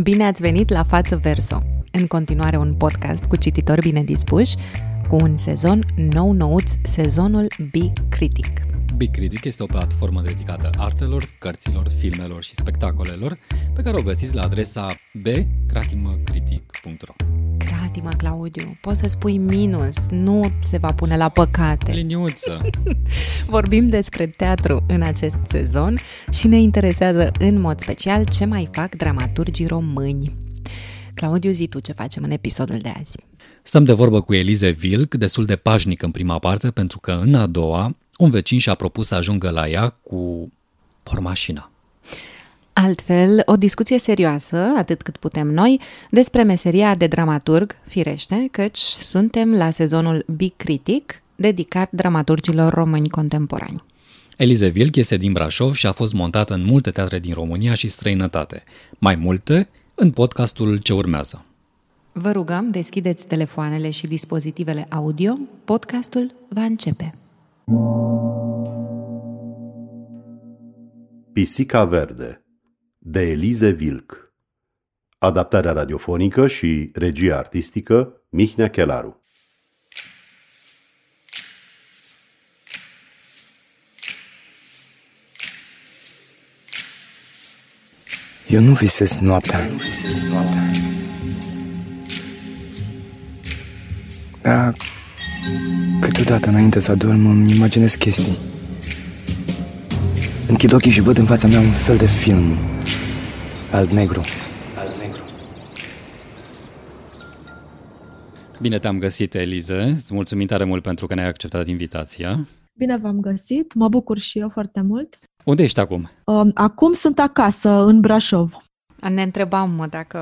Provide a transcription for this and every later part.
Bine ați venit la Față Verso, în continuare un podcast cu cititori bine dispuși, cu un sezon nou nouț, sezonul Be Critic. Big Critic este o platformă dedicată artelor, cărților, filmelor și spectacolelor pe care o găsiți la adresa bcratimăcritic.ro Cratima, Claudiu, poți să spui minus, nu se va pune la păcate. Liniuță! Vorbim despre teatru în acest sezon și ne interesează în mod special ce mai fac dramaturgii români. Claudiu, zi tu ce facem în episodul de azi. Stăm de vorbă cu Elize Vilc, destul de pașnic în prima parte, pentru că în a doua, un vecin și-a propus să ajungă la ea cu pormașina. Altfel, o discuție serioasă, atât cât putem noi, despre meseria de dramaturg, firește, căci suntem la sezonul Big Critic, dedicat dramaturgilor români contemporani. Elize Vilc este din Brașov și a fost montată în multe teatre din România și străinătate. Mai multe în podcastul ce urmează. Vă rugăm, deschideți telefoanele și dispozitivele audio, podcastul va începe. Pisica Verde de Elize Vilc Adaptarea radiofonică și regia artistică Mihnea Chelaru Eu nu visez noaptea. Nu visez noaptea. Dar câteodată înainte să adorm îmi imaginez chestii. Închid ochii și văd în fața mea un fel de film. Alb-negru. Alb-negru. Bine te-am găsit, Elize. Îți mulțumim tare mult pentru că ne-ai acceptat invitația. Bine v-am găsit, mă bucur și eu foarte mult. Unde ești acum? Um, Acum sunt acasă, în Brașov. Ne întrebam mă, dacă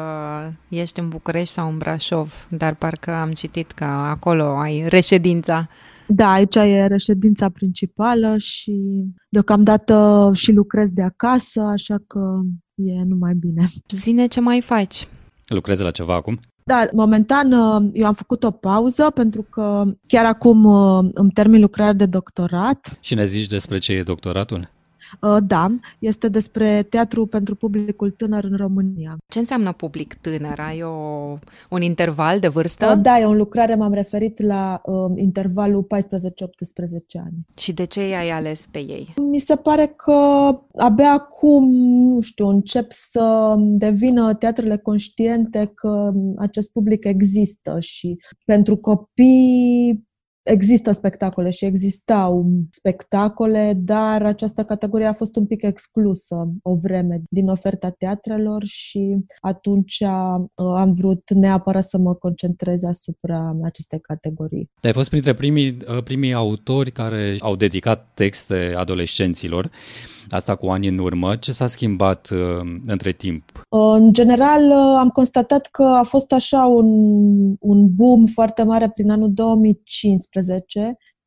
ești în București sau în Brașov, dar parcă am citit că acolo ai reședința. Da, aici e reședința principală și deocamdată și lucrez de acasă, așa că e numai bine. Zine ce mai faci. Lucrezi la ceva acum? Da, momentan uh, eu am făcut o pauză pentru că chiar acum uh, îmi termin lucrarea de doctorat. Și ne zici despre ce e doctoratul? Uh, Da, este despre teatru pentru publicul tânăr în România. Ce înseamnă public tânăr? Ai o, un interval de vârstă? Uh, Da, e o lucrare, m-am referit la uh, intervalul 14-18 ani. Și de ce i-ai ales pe ei? Mi se pare că abia acum, nu știu, încep să devină teatrele conștiente că acest public există și pentru copii există spectacole și existau spectacole, dar această categorie a fost un pic exclusă o vreme din oferta teatrelor și atunci uh, am vrut neapărat să mă concentrez asupra acestei categorii. Ai fost printre primii, uh, primii autori care au dedicat texte adolescenților, asta cu ani în urmă. Ce s-a schimbat uh, între timp? În general, uh, am constatat că a fost așa un, un boom foarte mare prin anul 2015,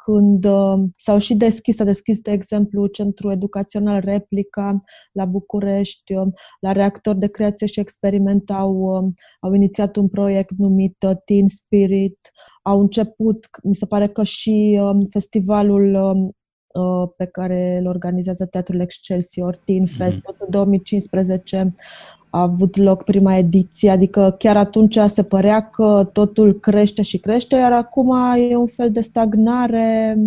când uh, s-au și deschis, s-a deschis, de exemplu, Centrul Educațional Replica la București, uh, la Reactor de Creație și Experiment au, uh, au inițiat un proiect numit uh, Teen Spirit, au început, mi se pare că și um, festivalul um, uh, pe care îl organizează Teatrul Excelsior, Teen Fest, tot în 2015 a avut loc prima ediție, adică chiar atunci se părea că totul crește și crește, iar acum e un fel de stagnare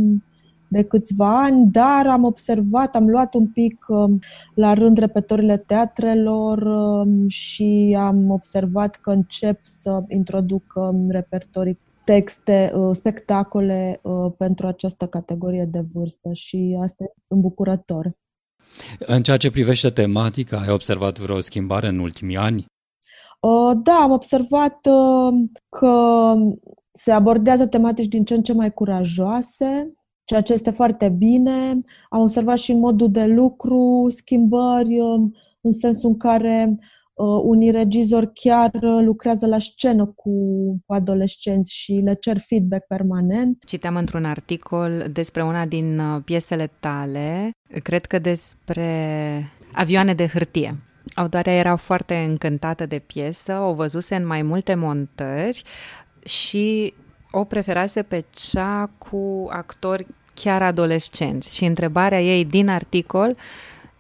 de câțiva ani, dar am observat, am luat un pic um, la rând repertoriile teatrelor um, și am observat că încep să introduc um, repertorii texte, uh, spectacole uh, pentru această categorie de vârstă și asta e îmbucurător. În ceea ce privește tematica, ai observat vreo schimbare în ultimii ani? Uh, Da, am observat uh, că se abordează tematici din ce în ce mai curajoase, ceea ce este foarte bine. Am observat și în modul de lucru schimbări, um, în sensul în care uh, unii regizori chiar uh, lucrează la scenă cu, cu adolescenți și le cer feedback permanent. Citeam într-un articol despre una din uh, piesele tale, cred că despre avioane de hârtie. Autoarea era foarte încântată de piesă, o văzuse în mai multe montări și o preferase pe cea cu actori chiar adolescenți. Și întrebarea ei din articol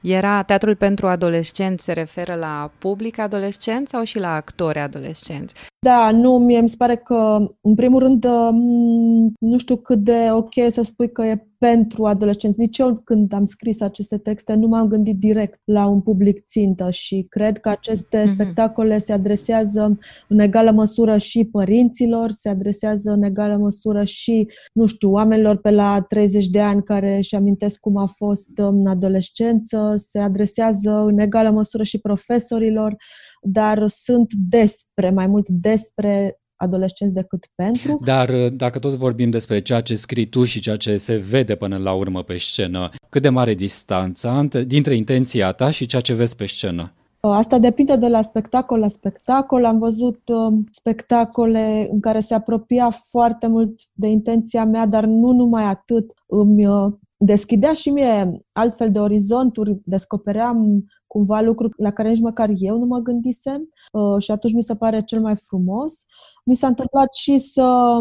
Era teatrul pentru adolescenți, se referă la public adolescenți sau și la actori adolescenți? Da, nu, mie mi se pare că, în primul rând, mm, nu știu cât de ok să spui că e pentru adolescenți. Nici eu când am scris aceste texte nu m-am gândit direct la un public țintă și cred că aceste mm-hmm. spectacole se adresează în egală măsură și părinților, se adresează în egală măsură și, nu știu, oamenilor pe la 30 de ani care își amintesc cum a fost în adolescență, se adresează în egală măsură și profesorilor, dar sunt despre, mai mult despre adolescenți decât pentru. Dar uh, dacă tot vorbim despre ceea ce scrii tu și ceea ce se vede până la urmă pe scenă, cât de mare distanța dintre intenția ta și ceea ce vezi pe scenă? Uh, asta depinde de la spectacol la spectacol. Am văzut uh, spectacole în care se apropia foarte mult de intenția mea, dar nu numai atât. Îmi uh, deschidea și mie altfel de orizonturi, descopeream cumva lucruri la care nici măcar eu nu mă gândisem uh, și atunci mi se pare cel mai frumos. Mi s-a întâmplat și să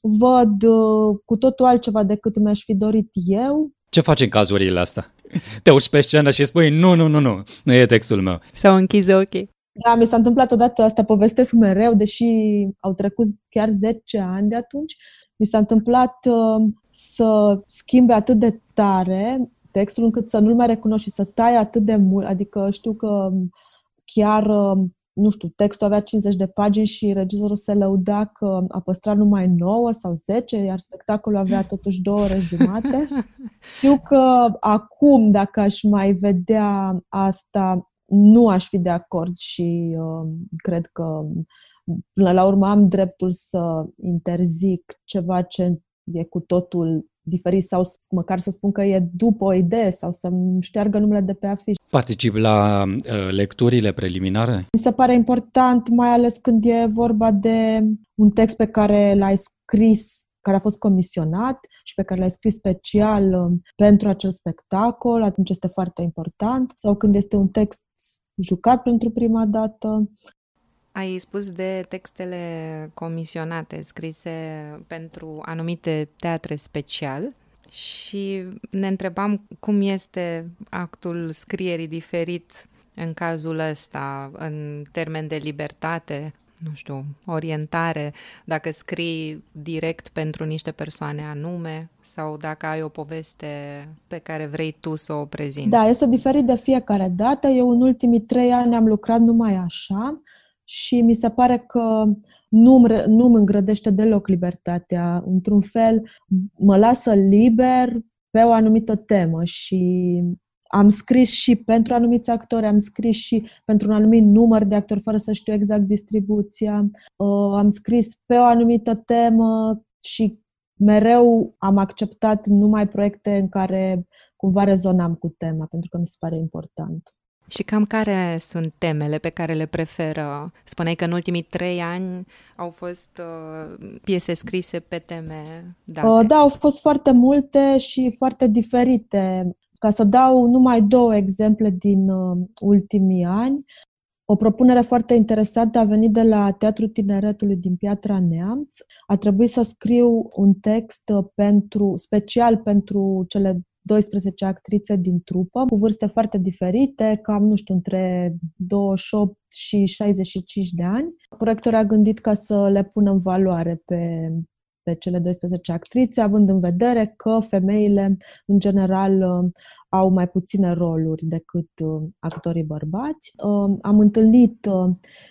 văd uh, cu totul altceva decât mi-aș fi dorit eu. Ce faci în cazurile astea? Te urci pe scenă și spui nu, nu, nu, nu, nu e textul meu. Sau închizi ochii. Da, mi s-a întâmplat odată, asta povestesc mereu, deși au trecut chiar 10 ani de atunci. Mi s-a întâmplat uh, să schimbe atât de tare textul încât să nu-l mai recunoști și să tai atât de mult. Adică știu că chiar, nu știu, textul avea 50 de pagini și regizorul se lăuda că a păstrat numai 9 sau 10, iar spectacolul avea totuși 2 ore jumate. Știu că acum, dacă aș mai vedea asta, nu aș fi de acord și uh, cred că până la urmă am dreptul să interzic ceva ce e cu totul diferit sau măcar să spun că e după o idee sau să-mi șteargă numele de pe afiș. Particip la uh, lecturile preliminare? Mi se pare important, mai ales când e vorba de un text pe care l-ai scris care a fost comisionat și pe care l-ai scris special uh, pentru acel spectacol, atunci este foarte important. Sau când este un text jucat pentru prima dată. Ai spus de textele comisionate, scrise pentru anumite teatre special și ne întrebam cum este actul scrierii diferit în cazul ăsta, în termen de libertate, nu știu, orientare, dacă scrii direct pentru niște persoane anume sau dacă ai o poveste pe care vrei tu să o prezinți. Da, este diferit de fiecare dată. Eu în ultimii trei ani am lucrat numai așa și mi se pare că nu nu îngrădește deloc libertatea. Într-un fel, mă lasă liber pe o anumită temă și am scris și pentru anumiți actori, am scris și pentru un anumit număr de actori fără să știu exact distribuția. Uh, am scris pe o anumită temă și mereu am acceptat numai proiecte în care cumva rezonam cu tema, pentru că mi se pare important. Și cam care sunt temele pe care le preferă? Spuneai că în ultimii trei ani au fost uh, piese scrise pe teme date. Uh, da, au fost foarte multe și foarte diferite. Ca să dau numai două exemple din uh, ultimii ani, o propunere foarte interesantă a venit de la Teatrul Tineretului din Piatra Neamț. A trebuit să scriu un text uh, pentru, special pentru cele 12 actrițe din trupă, cu vârste foarte diferite, cam, nu știu, între 28 și 65 de ani. Proiectorul a gândit ca să le pună în valoare pe, pe cele 12 actrițe, având în vedere că femeile, în general, au mai puține roluri decât uh, actorii bărbați. Uh, am întâlnit uh,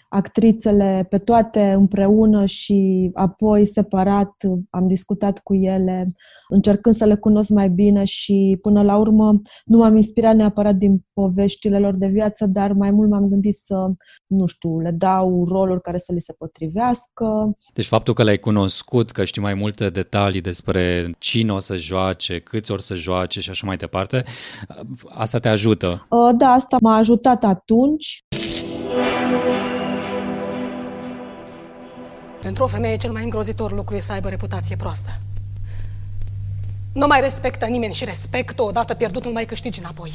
actrițele pe toate împreună și apoi separat am discutat cu ele, încercând să le cunosc mai bine și până la urmă nu m-am inspirat neapărat din poveștile lor de viață, dar mai mult m-am gândit să, nu știu, le dau roluri care să li se potrivească. Deci faptul că le-ai cunoscut, că știi mai multe detalii despre cine o să joace, câți ori să joace și așa mai departe, Asta te ajută? Uh, da, asta m-a ajutat atunci. Pentru o femeie cel mai îngrozitor lucru e să aibă reputație proastă. Nu mai respectă nimeni și respectul odată pierdut nu mai câștigi înapoi.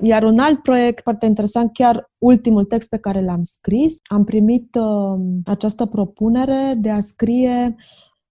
Iar un alt proiect foarte interesant, chiar ultimul text pe care l-am scris, am primit uh, această propunere de a scrie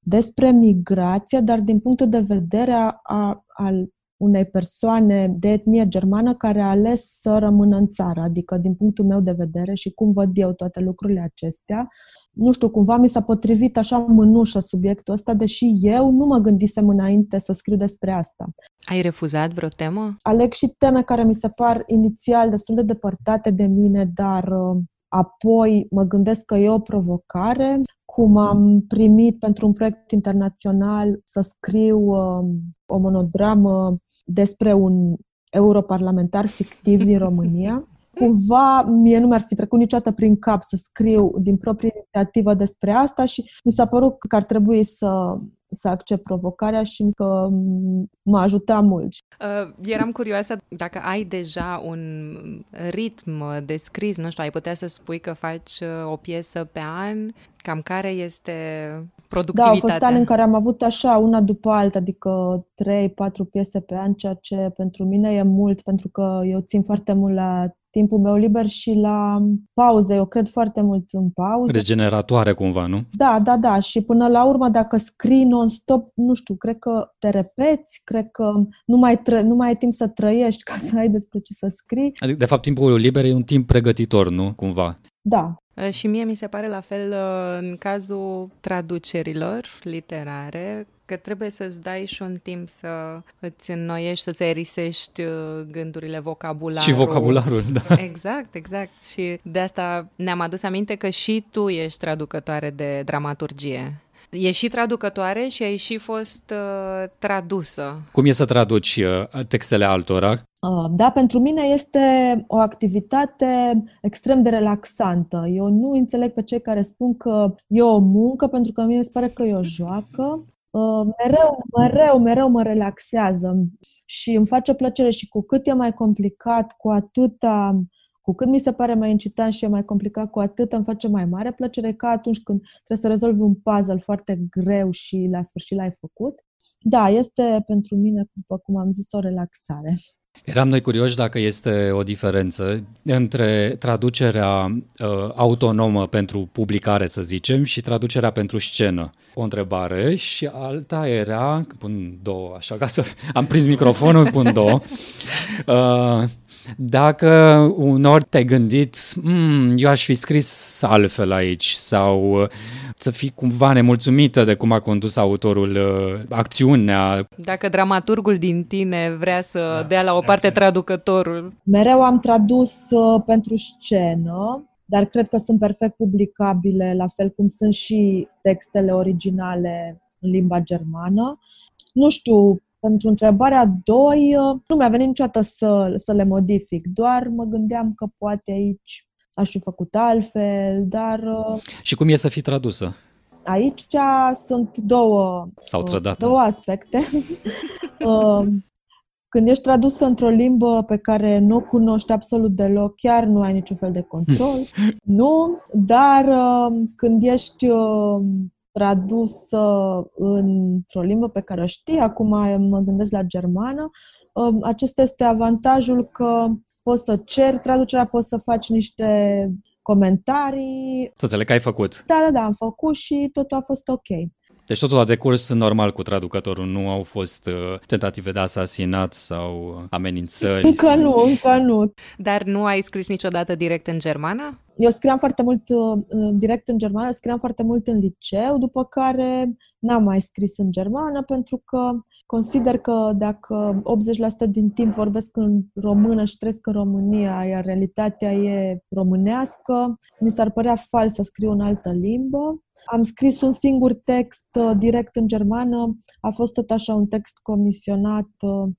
despre migrație, dar din punctul de vedere a, a, al unei persoane de etnie germană care a ales să rămână în țară, adică din punctul meu de vedere și cum văd eu toate lucrurile acestea, nu știu, cumva mi s-a potrivit așa mânușă subiectul ăsta, deși eu nu mă gândisem înainte să scriu despre asta. Ai refuzat vreo temă? Aleg și teme care mi se par inițial destul de depărtate de mine, dar uh, apoi mă gândesc că e o provocare. Cum am primit pentru un proiect internațional să scriu uh, o monodramă despre un europarlamentar fictiv din România cumva mie nu mi-ar fi trecut niciodată prin cap să scriu din proprie inițiativă despre asta și mi s-a părut că ar trebui să, să accept provocarea și că mă ajuta mult. Uh, eram curioasă dacă ai deja un ritm de scris, nu știu, ai putea să spui că faci uh, o piesă pe an, cam care este productivitatea? Da, au fost ani în care am avut așa, una după alta, adică 3-4 piese pe an, ceea ce pentru mine e mult, pentru că eu țin foarte mult la timpul meu liber și la pauze. Eu cred foarte mult în pauze. Regeneratoare cumva, nu? Da, da, da. Și până la urmă, dacă scrii non-stop, nu știu, cred că te repeți, cred că nu mai, tră- nu mai ai timp să trăiești ca să ai despre ce să scrii. Adică, de fapt, timpul liber e un timp pregătitor, nu? Cumva. Da, și mie mi se pare la fel în cazul traducerilor literare, că trebuie să-ți dai și un timp să îți înnoiești, să-ți aerisești gândurile, vocabularul. Și vocabularul, da. Exact, exact. Și de asta ne-am adus aminte că și tu ești traducătoare de dramaturgie. E și traducătoare și ai și fost uh, tradusă. Cum e să traduci uh, textele altora? Uh, da, pentru mine este o activitate extrem de relaxantă. Eu nu înțeleg pe cei care spun că e o muncă, pentru că mie mi se pare că e o joacă. Uh, mereu, mereu, mereu mă relaxează și îmi face plăcere și cu cât e mai complicat, cu atâta cu cât mi se pare mai incitant și e mai complicat, cu atât îmi face mai mare plăcere ca atunci când trebuie să rezolvi un puzzle foarte greu și la sfârșit l-ai făcut. Da, este pentru mine, după cum am zis, o relaxare. Eram noi curioși dacă este o diferență între traducerea uh, autonomă pentru publicare, să zicem, și traducerea pentru scenă. O întrebare și alta era, pun două, așa ca să am prins microfonul, pun două. Uh, dacă unor te-ai gândit, mm, eu aș fi scris altfel aici sau uh, să fii cumva nemulțumită de cum a condus autorul uh, acțiunea. Dacă dramaturgul din tine vrea să da, dea la o parte traducătorul. Mereu am tradus uh, pentru scenă, dar cred că sunt perfect publicabile, la fel cum sunt și textele originale în limba germană. Nu știu, pentru întrebarea 2, uh, nu mi-a venit niciodată să, să le modific, doar mă gândeam că poate aici aș fi făcut altfel, dar... Uh, Și cum e să fii tradusă? Aici sunt două, Sau uh, două aspecte. Când ești tradusă într-o limbă pe care nu o cunoști absolut deloc, chiar nu ai niciun fel de control. nu, dar când ești tradusă într-o limbă pe care o știi, acum mă gândesc la germană, um, acesta este avantajul că poți să ceri traducerea, poți să faci niște comentarii. Să înțeleg că ai făcut. Da, da, da, am făcut și totul a fost ok. Deci totul a decurs normal cu traducătorul, nu au fost uh, tentative de asasinat sau amenințări? Încă nu, încă nu. Dar nu ai scris niciodată direct în germană? Eu scriam foarte mult uh, direct în germană, scriam foarte mult în liceu, după care n-am mai scris în germană pentru că consider că dacă 80% din timp vorbesc în română și trăiesc în România, iar realitatea e românească, mi s-ar părea fals să scriu în altă limbă. Am scris un singur text uh, direct în germană, a fost tot așa un text comisionat uh,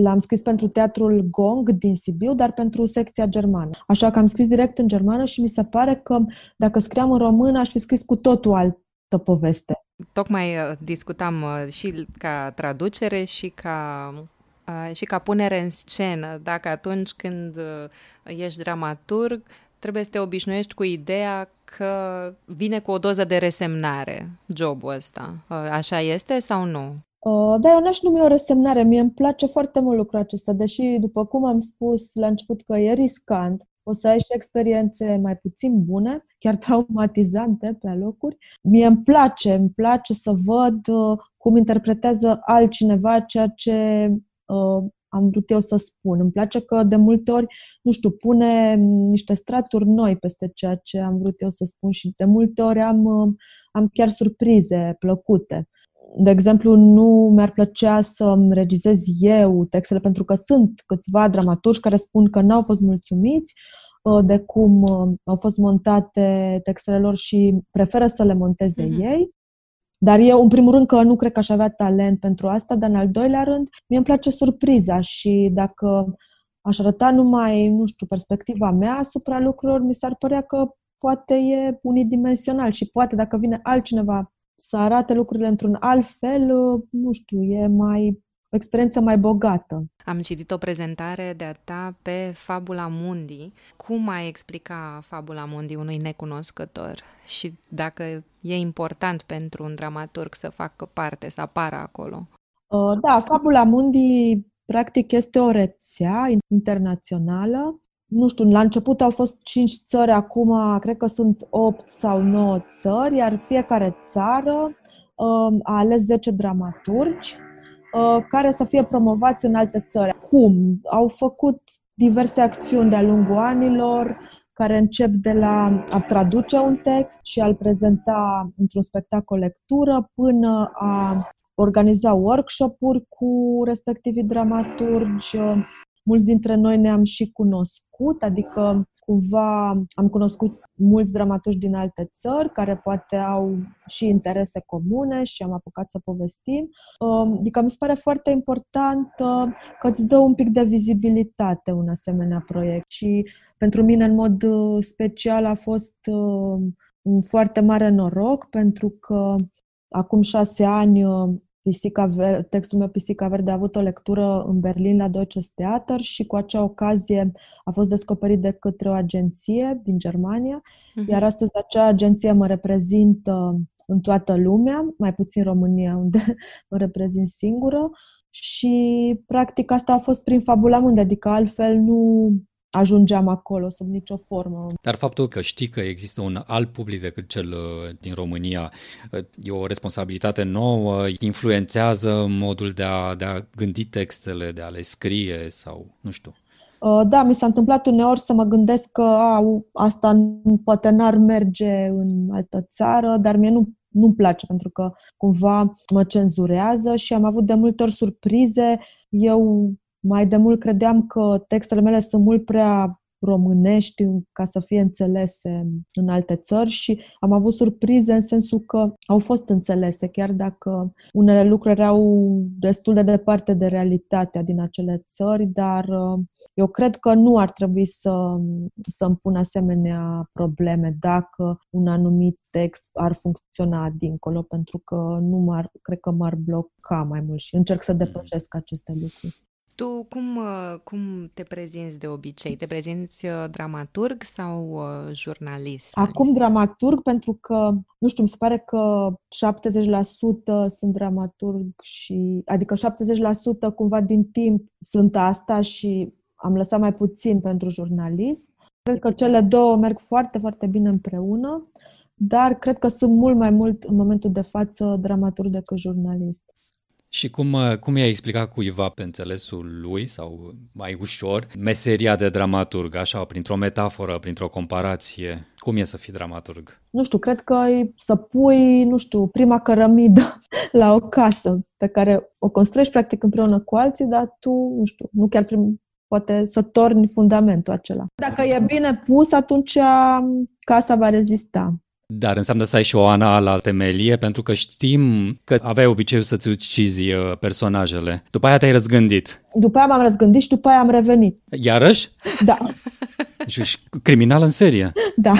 L-am scris pentru teatrul Gong din Sibiu, dar pentru secția germană. Așa că am scris direct în germană și mi se pare că dacă scriam în română, aș fi scris cu totul altă poveste. Tocmai uh, discutam și ca traducere și ca și ca punere în scenă, dacă atunci când ești dramaturg, trebuie să te obișnuiești cu ideea că vine cu o doză de resemnare jobul ăsta. Așa este sau nu? Uh, da, eu n-aș numi o resemnare. Mie îmi place foarte mult lucrul acesta, deși, după cum am spus la început, că e riscant, o să ai și experiențe mai puțin bune, chiar traumatizante pe alocuri. Mie îmi place, îmi place să văd uh, cum interpretează altcineva ceea ce uh, am vrut eu să spun. Îmi place că de multe ori, nu știu, pune niște straturi noi peste ceea ce am vrut eu să spun și de multe ori am, uh, am chiar surprize plăcute. De exemplu, nu mi-ar plăcea să-mi regizez eu textele, pentru că sunt câțiva dramaturgi care spun că n-au fost mulțumiți uh, de cum uh, au fost montate textele lor și preferă să le monteze mm-hmm. ei. Dar eu, în primul rând, că nu cred că aș avea talent pentru asta, dar în al doilea rând, mie îmi place surpriza și dacă aș arăta numai, nu știu, perspectiva mea asupra lucrurilor, mi s-ar părea că poate e unidimensional și poate dacă vine altcineva să arate lucrurile într-un alt fel, nu știu, e mai o experiență mai bogată. Am citit o prezentare de-a ta pe Fabula Mundi. Cum ai explica Fabula Mundi unui necunoscător și dacă e important pentru un dramaturg să facă parte, să apară acolo? Uh, da, Fabula Mundi practic este o rețea internațională. Nu știu, la început au fost cinci țări, acum cred că sunt opt sau nouă țări, iar fiecare țară uh, a ales 10 dramaturgi Uh, care să fie promovați în alte țări. Cum? Au făcut diverse acțiuni de-a lungul anilor, care încep de la a traduce un text și a-l prezenta într-un spectacol lectură, până a organiza workshop-uri cu respectivii dramaturgi, mulți dintre noi ne-am și cunoscut, adică cumva am cunoscut mulți dramaturgi din alte țări care poate au și interese comune și am apucat să povestim. Um, adică mi se pare foarte important uh, că îți dă un pic de vizibilitate un asemenea proiect și pentru mine în mod uh, special a fost uh, un foarte mare noroc pentru că acum șase ani Pisica Ver- textul meu Pisica Verde a avut o lectură în Berlin la Deutsches Theater și cu acea ocazie a fost descoperit de către o agenție din Germania, uh-huh. iar astăzi acea agenție mă reprezintă în toată lumea, mai puțin România, unde mă reprezint singură și practic asta a fost prin Fabula Munde, adică altfel nu ajungeam acolo sub nicio formă. Dar faptul că știi că există un alt public decât cel uh, din România uh, e o responsabilitate nouă, influențează modul de a, de a gândi textele, de a le scrie sau nu știu. Uh, da, mi s-a întâmplat uneori să mă gândesc că a, asta poate n-ar merge în altă țară, dar mie nu nu-mi place pentru că cumva mă cenzurează și am avut de multe ori surprize. Eu mai de mult credeam că textele mele sunt mult prea românești ca să fie înțelese în alte țări și am avut surprize în sensul că au fost înțelese, chiar dacă unele lucruri erau destul de departe de realitatea din acele țări, dar uh, eu cred că nu ar trebui să, să îmi pun asemenea probleme dacă un anumit text ar funcționa dincolo, pentru că nu m-ar, cred că m-ar bloca mai mult și încerc să depășesc aceste lucruri. Tu cum, uh, cum te prezinți de obicei? Te prezinți uh, dramaturg sau uh, jurnalist? Acum dramaturg pentru că, nu știu, mi se pare că 70% sunt dramaturg și, adică 70% cumva din timp sunt asta și am lăsat mai puțin pentru jurnalist. Cred că cele două merg foarte, foarte bine împreună, dar cred că sunt mult mai mult în momentul de față dramaturg decât jurnalist. Și cum, uh, cum i-a explicat cuiva pe înțelesul lui sau mai ușor meseria de dramaturg, așa, printr-o metaforă, printr-o comparație? Cum e să fii dramaturg? Nu știu, cred că e să pui, nu știu, prima cărămidă la o casă pe care o construiești practic împreună cu alții, dar tu, nu știu, nu chiar prim, poate să torni fundamentul acela. Dacă e bine pus, atunci casa va rezista. Dar înseamnă să ai și o ana la temelie, pentru că știm că aveai obiceiul să-ți ucizi uh, personajele. După aia te-ai răzgândit. După aia m-am răzgândit și după aia am revenit. Iarăși? Da. Și criminal în serie? Da.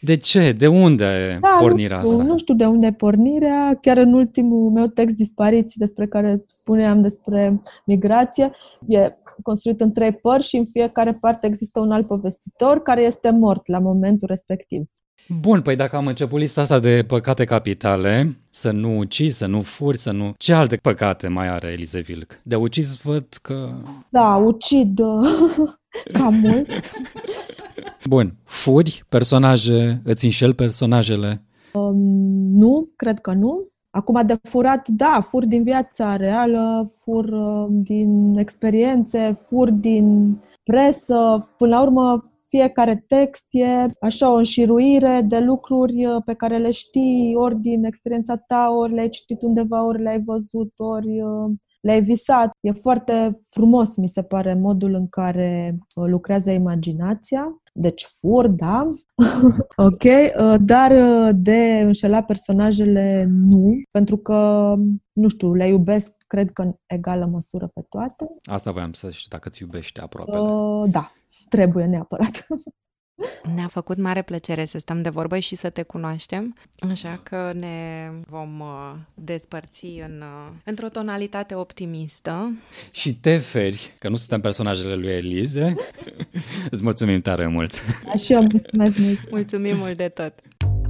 De ce? De unde da, pornirea nu asta? Nu știu de unde e pornirea. Chiar în ultimul meu text, Dispariții, despre care spuneam despre migrație, e construit în trei părți și în fiecare parte există un alt povestitor care este mort la momentul respectiv. Bun, păi dacă am început lista asta de păcate capitale, să nu ucizi, să nu furi, să nu... Ce alte păcate mai are Elize Vilc? De ucis văd că... Da, ucid cam mult. Bun, furi personaje, îți înșel personajele? Um, nu, cred că nu. Acum, de furat, da, fur din viața reală, fur uh, din experiențe, fur din presă. Până la urmă, fiecare text e așa o înșiruire de lucruri uh, pe care le știi ori din experiența ta, ori le-ai citit undeva, ori le-ai văzut, ori uh, le-ai visat. E foarte frumos, mi se pare, modul în care lucrează imaginația. Deci fur, da, ok, uh, dar uh, de înșela personajele nu, pentru că, nu știu, le iubesc, cred că în egală măsură pe toate. Asta voiam să știu, dacă îți iubește aproape. Uh, da, trebuie neapărat. Ne-a făcut mare plăcere să stăm de vorbă și să te cunoaștem, așa că ne vom uh, despărți în, uh, într-o tonalitate optimistă. Și te feri, că nu suntem personajele lui Elize. Îți mulțumim tare mult! Așa, mulțumesc mult! Mulțumim mult de tot!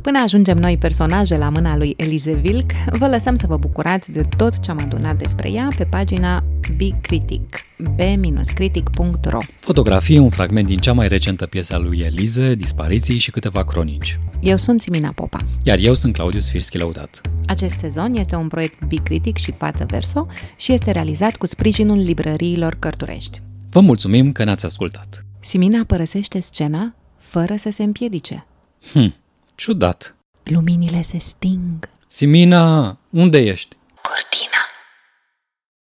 Până ajungem noi personaje la mâna lui Elize Vilk, vă lăsăm să vă bucurați de tot ce am adunat despre ea pe pagina B-Critic, b-critic.ro. Fotografie un fragment din cea mai recentă piesă a lui Elize, Dispariții și câteva cronici. Eu sunt Simina Popa. Iar eu sunt Claudius Firski Lăudat. Acest sezon este un proiect B-Critic și Față Verso și este realizat cu sprijinul librăriilor Cărturești. Vă mulțumim că ne-ați ascultat. Simina părăsește scena fără să se împiedice. Hm, ciudat. Luminile se sting. Simina, unde ești? Curtie.